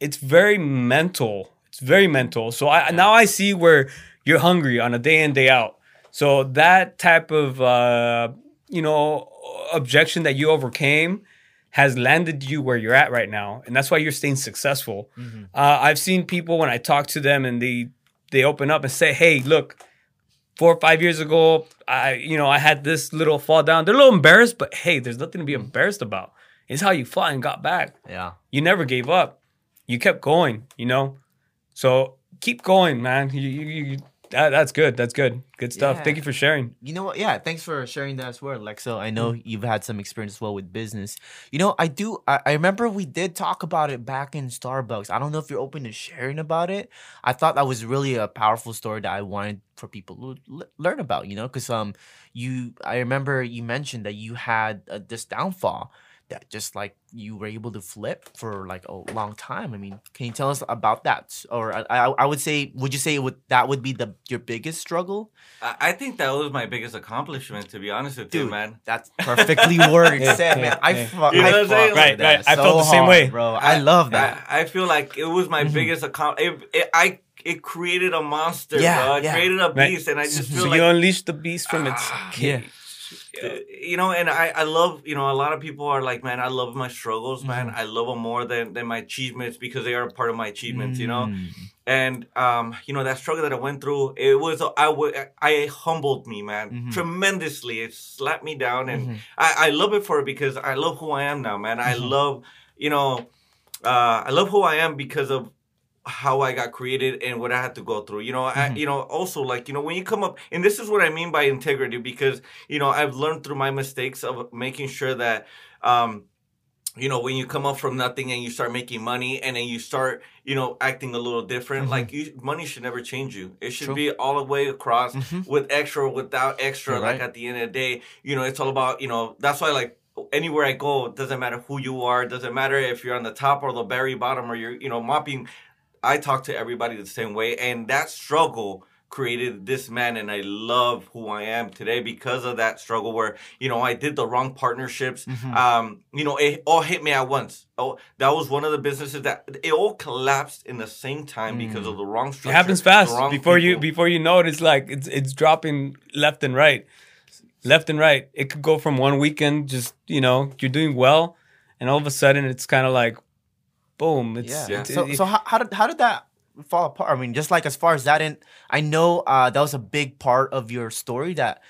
it's very mental. It's very mental. So I now I see where you're hungry on a day in day out. So that type of uh, you know objection that you overcame has landed you where you're at right now, and that's why you're staying successful. Mhm. Uh, I've seen people when I talk to them and they they open up and say, "Hey, look, four or five years ago, I you know I had this little fall down. They're a little embarrassed, but hey, there's nothing to be hmm. embarrassed about. It's how you fought and got back Yeah. you never gave up. You kept going, you know. So keep going, man. You, you, you, That, that's good. That's good. Good stuff. Yeah. Thank you for sharing. You know what? Yeah, thanks for sharing that as well, Lexo. I know Mm. you've had some experience as well with business. You know, I do. I, I remember we did talk about it back in Starbucks. I don't know if you're open to sharing about it. I thought that was really a powerful story that I wanted for people to l- learn about. You know, because um, you. I remember you mentioned that you had uh, this downfall that just like you were able to flip for like a long time. I mean, can you tell us about that? Or I, I, I would say, would you say it would that would be the your biggest struggle? I, I think that was my biggest accomplishment, to be honest with you, man. That's <laughs> perfectly worded, Yeah, said, yeah, man. I yeah. fought, You know I what I'm fought saying? for Right, that right. I felt the same hard, way. bro. I love that. I, I feel like it was my Mhm. biggest account. It, it, I it created a monster, Yeah, bro. It yeah. created a Right. beast, and I just feel So like you unleashed the beast from its Ah, cage. Uh, you know and i i love you know a lot of people are like man i love my struggles man Mm-hmm. i love them more than than my achievements because they are part of my achievements you know Mm. and um you know that struggle that i went through it was i w- i humbled me man Mhm. tremendously it slapped me down and Mhm. I, I love it for it because i love who i am now man i Mhm. love you know uh i love who i am because of how I got created and what I had to go through. You know, I, Mhm. you know, also like, you know, when you come up, and this is what I mean by integrity because, you know, I've learned through my mistakes of making sure that, um, you know, when you come up from nothing and you start making money and then you start, you know, acting a little different, Mhm. like you, money should never change you. It should True. be all the way across Mhm. with extra without extra. You're Like right. at the end of the day, you know, it's all about, you know, that's why like anywhere I go, it doesn't matter who you are, it doesn't matter if you're on the top or the very bottom or you're, you know, mopping. I talk to everybody the same way. And that struggle created this man and I love who I am today because of that struggle where, you know, I did the wrong partnerships. Mhm. Um, you know, it all hit me at once. Oh, that was one of the businesses that it all collapsed in the same time because Mm. of the wrong It happens fast. Before you before you know it, it's like it's it's dropping left and right, left and right. It could go from one weekend, just you know, you're doing well, and all of a sudden it's kind of like, boom. It's, yeah. Yeah. it's- So, it- so how, how did how did that fall apart? I mean, just like as far as that, and I know uh, that was a big part of your story that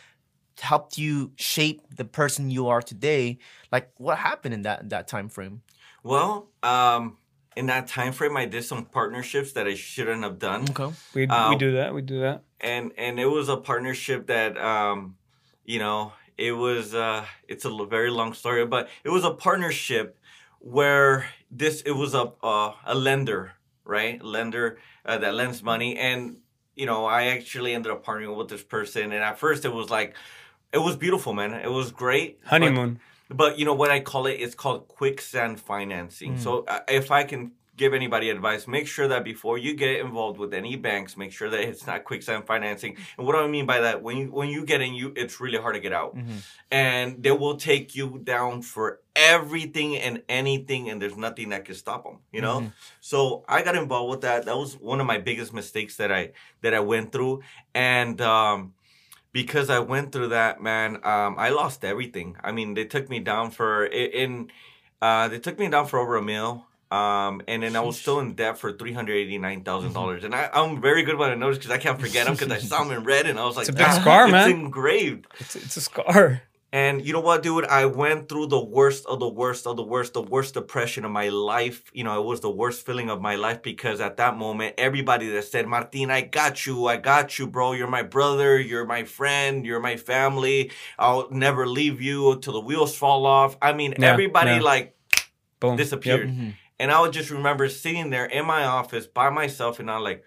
helped you shape the person you are today. Like, what happened in that that time frame? Well, um, in that time frame, I did some partnerships that I shouldn't have done. Okay. we we um, do that. We do that. and and it was a partnership that um you know it was uh it's a very long story but it was a partnership where this it was a uh, a lender right lender uh, that lends money and you know i actually ended up partnering with this person and at first it was like it was beautiful man it was great but- Honeymoon. but you know what I call it? It's called quicksand financing. Mm. So uh, if I can give anybody advice, make sure that before you get involved with any banks, make sure that it's not quicksand financing. And what do I mean by that? When you when you get in, you it's really hard to get out, Mhm. and they will take you down for everything and anything, and there's nothing that can stop them. You know. Mhm. So I got involved with that. That was one of my biggest mistakes that I that I went through, and um, because I went through that, man, um, I lost everything. I mean, they took me down for in, uh, they took me down for over a meal. Um, and then I was still in debt for three hundred eighty nine thousand dollars, and I, I'm very good when I notice because I can't forget them because I saw them in red, and I was like, It's a big "Ah, scar, it's man." engraved. It's it's a scar. And you know what, dude? I went through the worst of the worst of the worst, the worst depression of my life. You know, it was the worst feeling of my life because at that moment, everybody that said, Martin, I got you. I got you, bro. You're my brother. You're my friend. You're my family. I'll never leave you till the wheels fall off. I mean, everybody like Boom. disappeared. Yep. Mhm. And I would just remember sitting there in my office by myself and I'm like,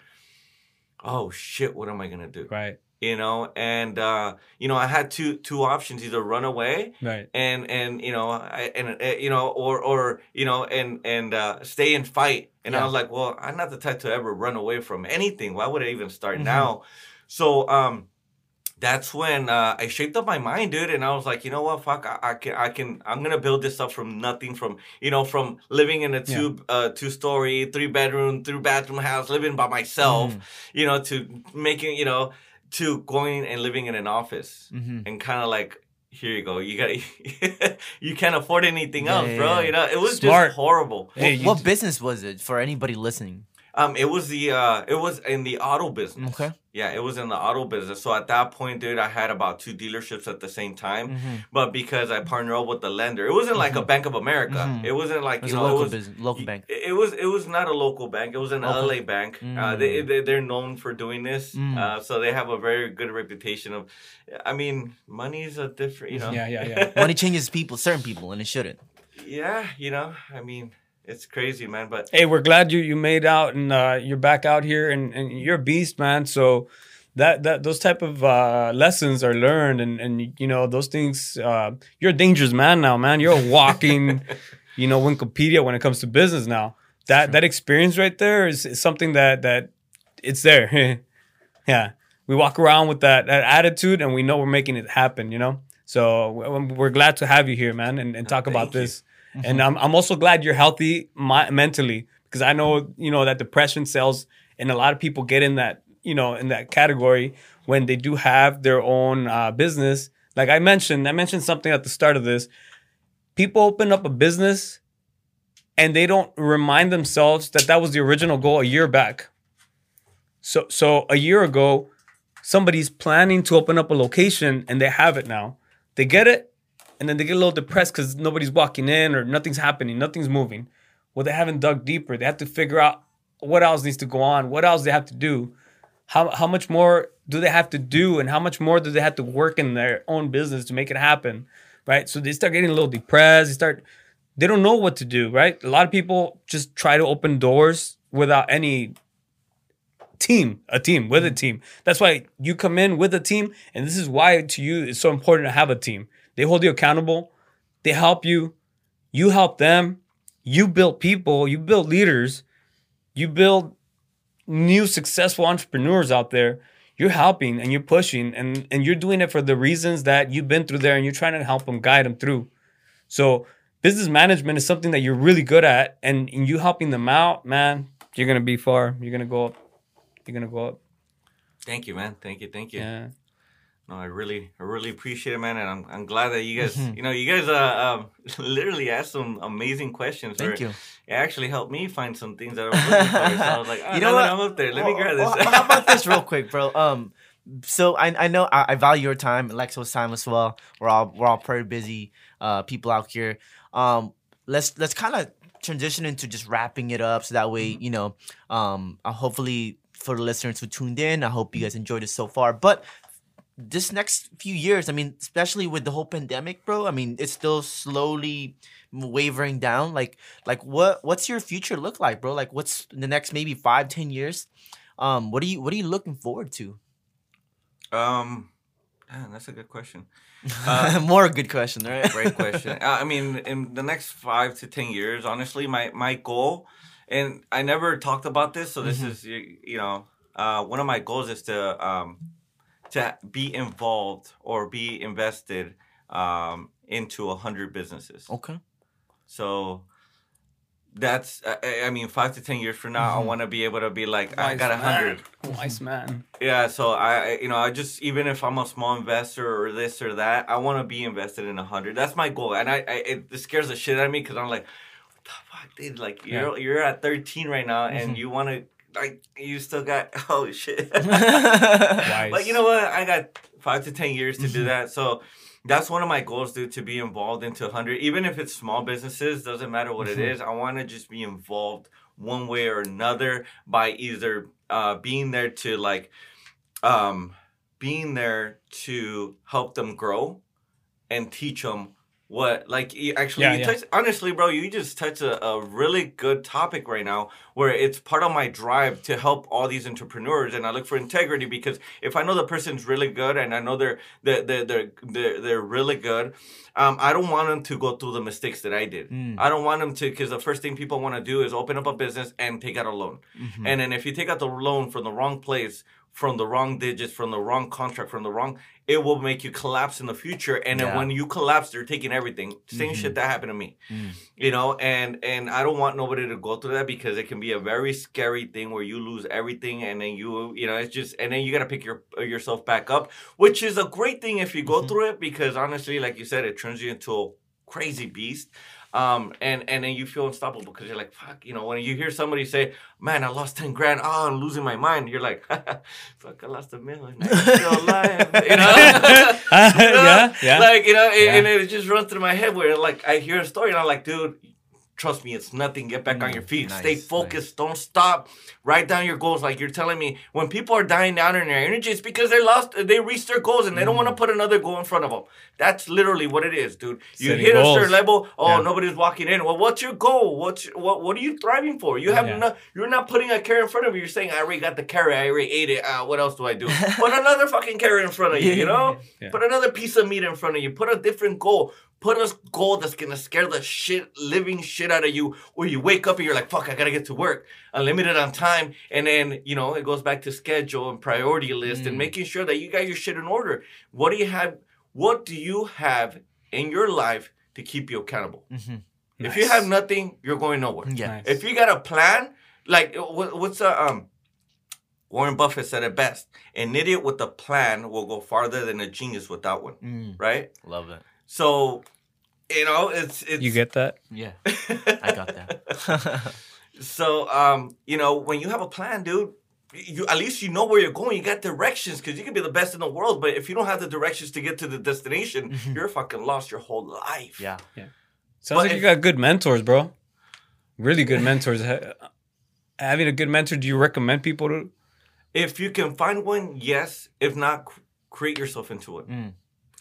oh shit, what am I to do? Right. You know, and, uh, you know, I had two, two options, either run away Right. and and you know I, and uh, you know or or you know and and uh, stay and fight and I was like well I'm not the type to ever run away from anything why would I even start Mhm. now so um that's when uh, I shaped up my mind dude and I was like you know what fuck I, I can I can I'm gonna build this up from nothing from you know from living in a two uh two story three bedroom three bathroom house living by myself Mhm. you know to making you know to going and living in an office Mhm. and kind of like here you go you got <laughs> you can't afford anything Yeah, else yeah, bro yeah. you know it was Smart. just horrible Hey, what, what d- business was it for anybody listening? Um, it was the uh, it was in the auto business. Okay. Yeah, it was in the auto business. So at that point, dude, I had about two dealerships at the same time. Mm-hmm. But because I partnered up with the lender, it wasn't like a Bank of America. Mhm. It wasn't like It was you a know, local it was business, local bank. It it was it was not a local bank. It was an Okay. LA bank. Uh, Mm. they, they they're known for doing this, Mm. uh, so they have a very good reputation of. I mean, money is a different, you know. Yeah, yeah, yeah. <laughs> Money changes people, certain people, and it shouldn't. yeah, you know. I mean, it's crazy, man. But Hey, we're glad you you made out and uh, you're back out here and, and you're a beast, man. So that that those type of uh, lessons are learned and and you know those things. Uh, you're a dangerous man now, man. You're a walking, <laughs> you know, Wikipedia when it comes to business now. That that experience right there is, is something that that it's there. <laughs> yeah, we walk around with that that attitude and we know we're making it happen. You know. So we- we're glad to have you here, man, and, and talk about you. this. And I'm I'm also glad you're healthy mi- mentally because I know you know that depression sells, and a lot of people get in that you know in that category when they do have their own uh, business. Like I mentioned, I mentioned something at the start of this. People open up a business, and they don't remind themselves that that was the original goal a year back. So so a year ago, somebody's planning to open up a location and they have it now. They get it, and then they get a little depressed because nobody's walking in or nothing's happening, nothing's moving. Well, they haven't dug deeper. They have to figure out what else needs to go on, what else they have to do, how how much more do they have to do, and how much more do they have to work in their own business to make it happen, right? So they start getting a little depressed. They start, they don't know what to do, right? A lot of people just try to open doors without any team, a team with a mm. team. That's why you come in with a team, and this is why to you it's so important to have a team. They hold you accountable, they help you, you help them, you build people, you build leaders, you build new successful entrepreneurs out there. You're helping and you're pushing and, and you're doing it for the reasons that you've been through there and you're trying to help them guide them through. So business management is something that you're really good at and, and you helping them out, man, you're gonna be far. You're gonna go up. You're gonna go up. thank you, man. Thank you, thank you. Yeah. No, I really, I really appreciate it, man, and I'm, I'm glad that you guys, Mhm. you know, you guys, uh, um, <laughs> literally asked some amazing questions. Thank you. It actually helped me find some things that I was looking for. So I was like, oh, <laughs> You know what? I'm up there. Let me grab this. well, how about this real <laughs> quick, bro? Um, so I, I know I, I value your time, Alexo's time as well. We're all we're all pretty busy uh, people out here. Um, let's let's kind of transition into just wrapping it up, so that way you know, um, uh, hopefully for the listeners who tuned in, I hope you guys enjoyed it so far. But this next few years, I mean, especially with the whole pandemic, bro. I mean, it's still slowly wavering down. Like, like what what's your future look like, bro? Like, what's the next maybe five, ten years? Um, what are you what are you looking forward to? um, that's a good question. <laughs> Uh, More a good question, right? Great <laughs> question. Uh, I mean, in the next five to ten years, honestly, my my goal, and I never talked about this, so this Mhm. is you you know, uh, one of my goals is to um, to be involved or be invested um, into a hundred businesses. Okay. So that's I- I, I mean, five to ten years from now, I Mhm. want to be able to be like, I got a man. hundred. Wise man. Yeah, so I, I- you know, I just even if I'm a small investor or this or that, I want to be invested in a hundred. That's my goal, and I, I it, it scares the shit out of me because I'm like, what the fuck, dude? Like you're you're at 13 right now, and Mhm. you want to like you still got <laughs> oh shit. But you know what? I got five to ten years to do Mhm. that, so. That's one of my goals, dude, to be involved into 100. Even if it's small businesses, doesn't matter what it Mhm. is. I want to just be involved one way or another by either uh, being there to like um, being there to help them grow and teach them what like you- actually Yeah, you yeah. touch honestly bro you just touched a, a really good topic right now where it's part of my drive to help all these entrepreneurs and i look for integrity because if i know the person's really good and i know they're they're they're they're, they're, they're really good um, i don't want them to go through the mistakes that i did Mm. i don't want them to because the first thing people want to do is open up a business and take out a loan Mhm. and then if you take out the loan from the wrong place, from the wrong digits, from the wrong contract, from the wrong, it will make you collapse in the future. And then when you collapse, they're taking everything. Same Mhm. shit that happened to me. Mm. You know, and and I don't want nobody to go through that because it can be a very scary thing where you lose everything and then you you know it's just and then you got to pick your yourself back up, which is a great thing if you go Mhm. through it because honestly, like you said, it turns you into a crazy beast. Um, and and then you feel unstoppable because you're like, fuck, you know, when you hear somebody say, "Man, I lost ten grand," oh, I'm losing my mind. You're like, <laughs> fuck, I lost a million. I'm still <laughs> alive. <laughs> You know? yeah, yeah. Like you know, Yeah. and, and it just runs through my head where like I hear a story and I'm like, dude. Trust me, it's nothing. Get back on your feet. Stay nice, focused. Don't stop. Write down your goals. Like you're telling me, when people are dying down in their energy, it's because they lost, they reached their goals and they don't want to put another goal in front of them. That's literally what it is, dude. You Setting hit a certain level. Oh, Yeah. nobody's walking in. Well, what's your goal? What's what? What are you thriving for? You have Yeah. no. You're not putting a carrot in front of you. You're saying, I already got the carrot. I already ate it. Uh, what else do I do? <laughs> put another fucking carrot in front of you. You know. <laughs> Yeah. Put another piece of meat in front of you. Put a different goal. Put a goal that's gonna scare the shit, living shit out of you. Where you wake up and you're like, "Fuck, I gotta get to work." Unlimited on time, and then you know it goes back to schedule and priority list and Mm. making sure that you got your shit in order. What do you have? What do you have in your life to keep you accountable? Mhm. If you have nothing, you're going nowhere. Yeah. Nice. If you got a plan, like what's a um Warren Buffett said it best. An idiot with a plan will go farther than a genius without one. Mm, Right? love it. So, you know, it's it's you get that? Yeah, <laughs> I got that. <laughs> so um, you know, when you have a plan, dude, you at least you know where you're going. You got directions because you can be the best in the world, but if you don't have the directions to get to the destination, Mhm. you're fucking lost your whole life. yeah. Yeah. Sounds But like if- you got good mentors, bro. Really good mentors. Having a good mentor, do you recommend people to? If you can find one, yes. If not, create yourself into it. Mm,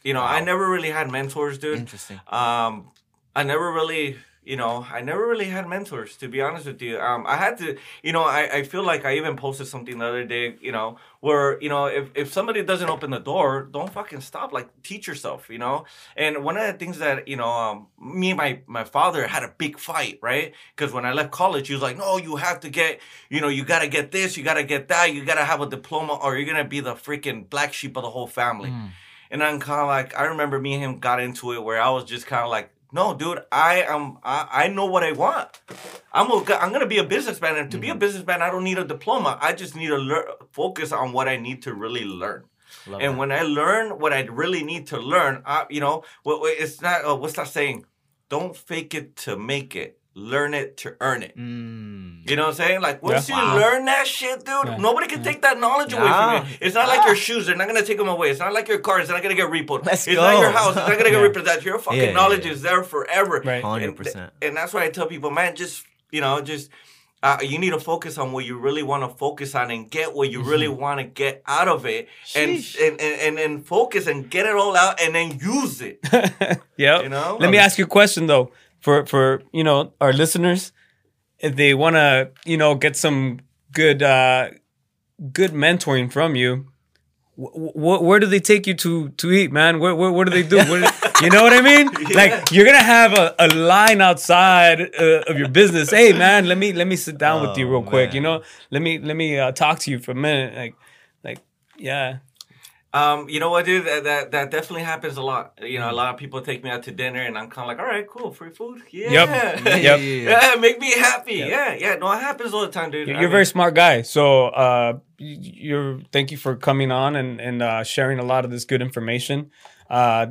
You know, I never really had mentors, dude. interesting. Um, I never really, you know, I never really had mentors, to be honest with you. Um, I had to, you know, I, I feel like I even posted something the other day, you know, where, you know, if, if somebody doesn't open the door, don't fucking stop. Like, teach yourself, you know? And one of the things that, you know, um, me and my, my father had a big fight, right? Because when I left college, he was like, no, you have to get, you know, you got to get this, you got to get that, you got to have a diploma, or you're going to be the freaking black sheep of the whole family. Mm. And I'm kind of like, I remember me and him got into it where I was just kind of like, no, dude, I am, I, I know what I want. I'm, a, I'm gonna be a businessman, and to be a businessman, I don't need a diploma. I just need to learn, focus on what I need to really learn. Love and that. when I learn what I really need to learn, I, you know, what- it's not. Uh, what's that saying? Don't fake it to make it. Learn it to earn it. Mm. You know what I'm saying? Like once Yeah. you Wow. learn that shit, dude, Yeah. nobody can take that knowledge away from you. It's not like your shoes; they're not gonna take them away. It's not like your car; it's not gonna get repoed. Let's it's not your house; it's not gonna get <laughs> Yeah. repossessed. Your fucking Yeah, yeah, knowledge yeah. is there forever. Right. Hundred And, percent. and that's why I tell people, man, just you know, just uh, you need to focus on what you really want to focus on and get what you really want to get out of it, and, Mm-hmm. And and and and focus and get it all out, and then use it. <laughs> yep. You know? Let me ask you a question though, for for you know our listeners, if they want to you know get some good uh good mentoring from you. wh- wh- where do they take you to to eat, man? Where where, where do they do? Where you know what I mean? <laughs> Like you're gonna have a, a line outside uh, of your business. Hey, man, let me let me sit down with you Oh, real quick. You know, let me let me uh, talk to you for a minute. Like like yeah, Um, you know what, dude? That, that that definitely happens a lot. You know, a lot of people take me out to dinner, and I'm kind of like, all right, cool, free food, yeah, Yep. Yeah, <laughs> Yep. yeah, make me happy, Yep. yeah, yeah. No, it happens all the time, dude. You're I a mean, very smart guy. So uh, you're thank you for coming on and and uh, sharing a lot of this good information. Uh,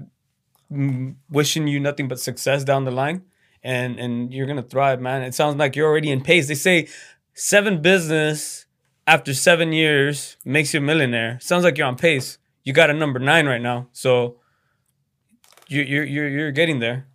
wishing you nothing but success down the line, and and you're gonna thrive, man. It sounds like you're already in pace. They say seven business after seven years makes you a millionaire. Sounds like you're on pace. You got a number nine right now, so you you're you're you're getting there.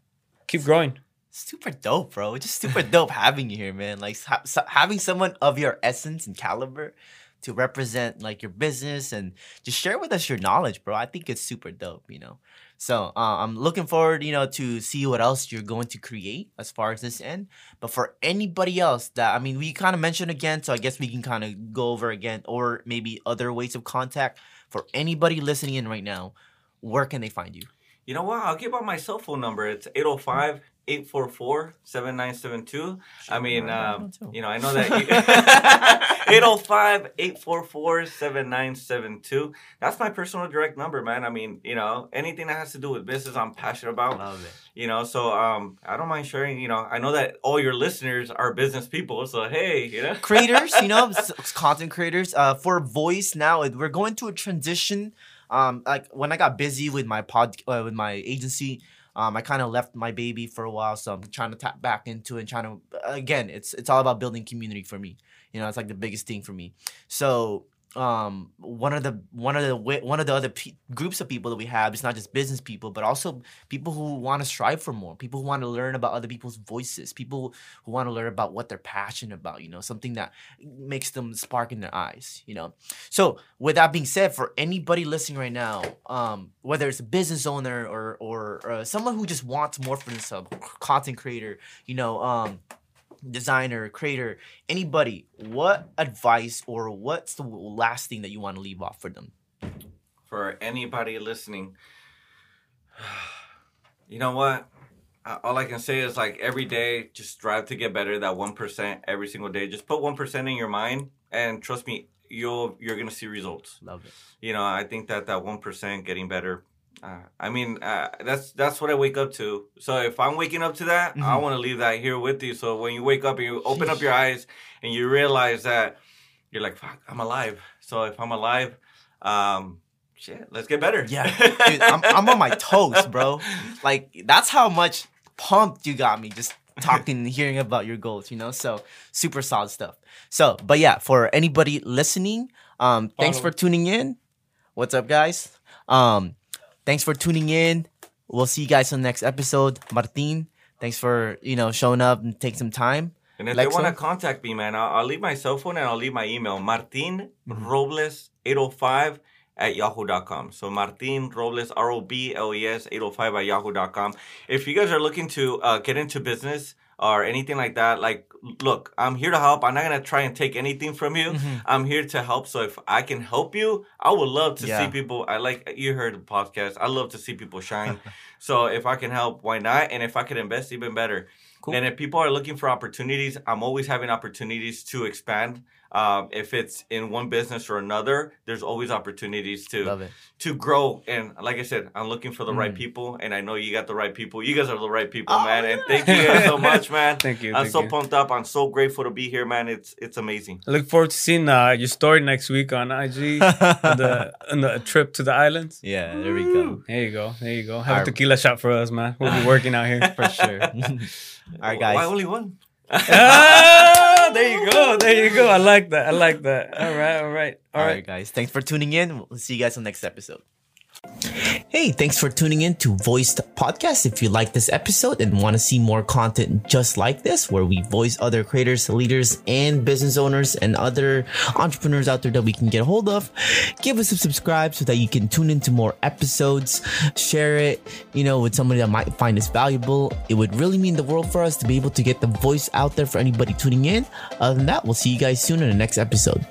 Keep growing. Super dope, bro. It's just super dope having you here, man. Like ha- so- having someone of your essence and caliber to represent like your business and just share with us your knowledge, bro. I think it's super dope, you know. So uh, I'm looking forward, you know, to see what else you're going to create as far as this end. But for anybody else that I mean, we kind of mentioned again, so I guess we can kind of go over again, or maybe other ways of contact. For anybody listening in right now, where can they find you? You know what? I'll give out my cell phone number. It's 805 844 7972. I mean, um, you know, I know that <laughs> <laughs> 805 844 7972. That's my personal direct number, man. I mean, you know, anything that has to do with business, I'm passionate about. Love it. You know, so um, I don't mind sharing. You know, I know that all your listeners are business people. So, hey, you know, creators, you know, <laughs> s- s- content creators. Uh, for Voiced Now, we're going to a transition. Um, like when I got busy with my pod, uh, with my agency, Um, I kind of left my baby for a while, so I'm trying to tap back into it and trying to again, it's it's all about building community for me. You know, it's like the biggest thing for me. So um one of the one of the one of the other pe- groups of people that we have is not just business people but also people who want to strive for more people who want to learn about other people's voices people who want to learn about what they're passionate about you know something that makes them spark in their eyes you know. So with that being said for anybody listening right now um whether it's a business owner or or uh, someone who just wants more for themselves content creator you know um designer, creator, anybody, what advice or what's the last thing that you want to leave off for them? For anybody listening, <sighs> you know what? All I can say is like every day, just strive to get better. That one percent every single day. Just put one percent in your mind, and trust me, you'll you're gonna see results. Love it. You know, I think that that one percent getting better. Uh, I mean, uh, that's that's what I wake up to. So if I'm waking up to that, I Mhm. want to leave that here with you. So when you wake up and you open up your eyes and you realize that you're like, "Fuck, I'm alive." So if I'm alive, um, shit, let's get better. Yeah, <laughs> dude, I'm, I'm on my toes, bro. Like that's how much pumped you got me just talking and hearing about your goals. You know, so super solid stuff. So, but yeah, for anybody listening, um, thanks Follow. for tuning in. What's up, guys? Um, thanks for tuning in. We'll see you guys on the next episode. Martin, thanks for you know showing up and take some time. And if Lexo? they want to contact me, man, I'll, I'll leave my cell phone and I'll leave my email, Martin Robles 805 at yahoo.com. So Martin Robles, R O B L E S 805 at yahoo.com. If you guys are looking to uh, get into business or anything like that, like, look, I'm here to help. I'm not going to try and take anything from you. Mhm. I'm here to help. So if I can help you, I would love to Yeah. see people. I like you heard the podcast. I love to see people shine. <laughs> so if I can help, why not? And if I can invest, even better. Cool. And if people are looking for opportunities, I'm always having opportunities to expand. Um, if it's in one business or another, there's always opportunities to to grow. And like I said, I'm looking for the right Mm. people, and I know you got the right people. You guys are the right people, Oh, man. And thank you guys so <laughs> much, man. Thank you. I'm thank so you. pumped up. I'm so grateful to be here, man. It's it's amazing. I look forward to seeing uh, your story next week on IG on <laughs> the on the trip to the islands. yeah, there we go. There you go. There you go. Have Our- a tequila shot for us, man. We'll be working out here. <laughs> For sure. All right, guys. Why only one? Ah, <laughs> there you go. There you go. I like that. I like that. All right. All right. All All right, right. guys. Thanks for tuning in. We'll see you guys on the next episode. Hey, thanks for tuning in to Voiced Podcast. If you like this episode and want to see more content just like this, where we voice other creators, leaders, and business owners and other entrepreneurs out there that we can get a hold of, give us a subscribe so that you can tune into more episodes. Share it, you know, with somebody that might find this valuable. It would really mean the world for us to be able to get the voice out there for anybody tuning in. Other than that, we'll see you guys soon in the next episode.